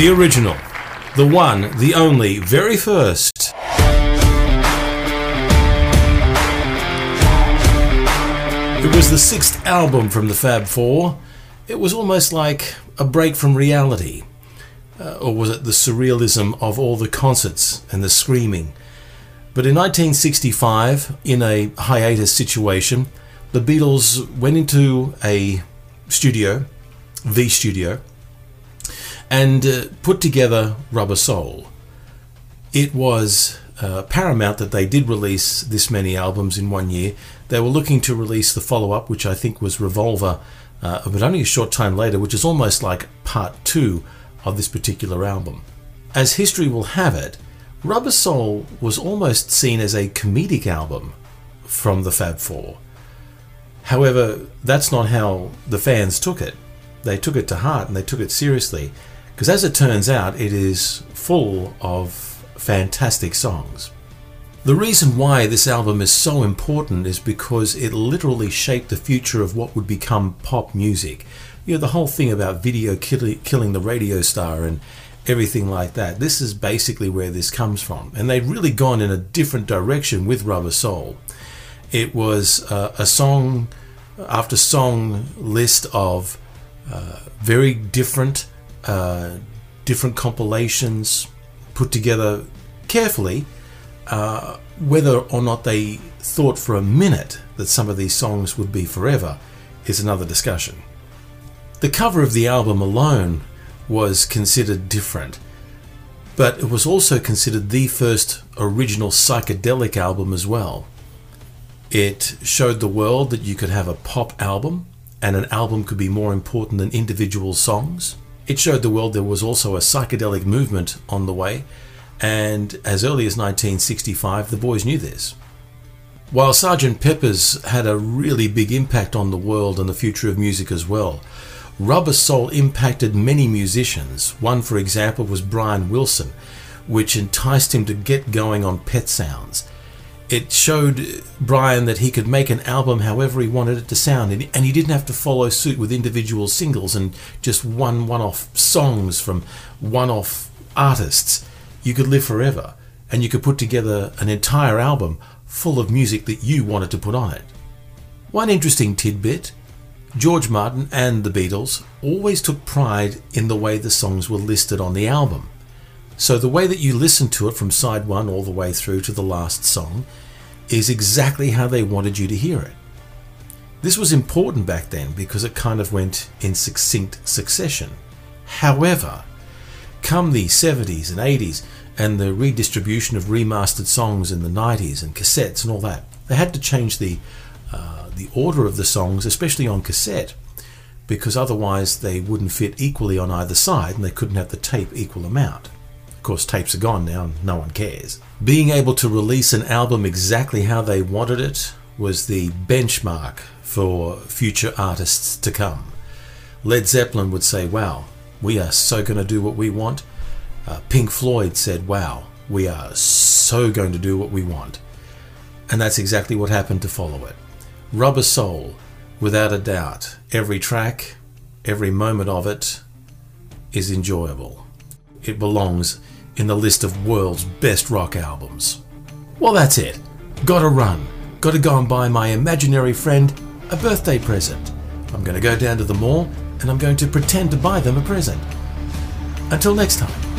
The original, the one, the only, very first. It was the sixth album from the Fab Four. It was almost like a break from reality. Uh, or was it the surrealism of all the concerts and the screaming? But in 1965, in a hiatus situation, the Beatles went into a studio, the studio, and uh, put together Rubber Soul. It was uh, paramount that they did release this many albums in one year. They were looking to release the follow up, which I think was Revolver, uh, but only a short time later, which is almost like part two of this particular album. As history will have it, Rubber Soul was almost seen as a comedic album from the Fab Four. However, that's not how the fans took it. They took it to heart and they took it seriously, because as it turns out, it is full of fantastic songs. The reason why this album is so important is because it literally shaped the future of what would become pop music. You know, the whole thing about video killing the radio star and everything like that. This is basically where this comes from. And they've really gone in a different direction with Rubber Soul. It was uh, a song after song list of uh, very different, uh, different compilations put together carefully. Uh, whether or not they thought for a minute that some of these songs would be forever is another discussion. The cover of the album alone was considered different, but it was also considered the first original psychedelic album as well. It showed the world that you could have a pop album and an album could be more important than individual songs. It showed the world there was also a psychedelic movement on the way, and as early as 1965, the boys knew this. While Sgt. Pepper's had a really big impact on the world and the future of music as well, Rubber Soul impacted many musicians. One, for example, was Brian Wilson, which enticed him to get going on Pet Sounds. It showed Brian that he could make an album however he wanted it to sound, and he didn't have to follow suit with individual singles and just one one off songs from one off artists. You could live forever, and you could put together an entire album full of music that you wanted to put on it. One interesting tidbit George Martin and the Beatles always took pride in the way the songs were listed on the album. So the way that you listen to it from side one all the way through to the last song is exactly how they wanted you to hear it. This was important back then because it kind of went in succinct succession. However, come the 70s and 80s and the redistribution of remastered songs in the 90s and cassettes and all that, they had to change the uh, the order of the songs, especially on cassette, because otherwise they wouldn't fit equally on either side and they couldn't have the tape equal amount. Of course, tapes are gone now and no one cares. Being able to release an album exactly how they wanted it was the benchmark for future artists to come. Led Zeppelin would say, Wow, we are so going to do what we want. Uh, Pink Floyd said, Wow, we are so going to do what we want. And that's exactly what happened to follow it. Rubber Soul, without a doubt, every track, every moment of it is enjoyable. It belongs in the list of world's best rock albums. Well, that's it. Gotta run. Gotta go and buy my imaginary friend a birthday present. I'm to go down to the mall and I'm going to pretend to buy them a present. Until next time.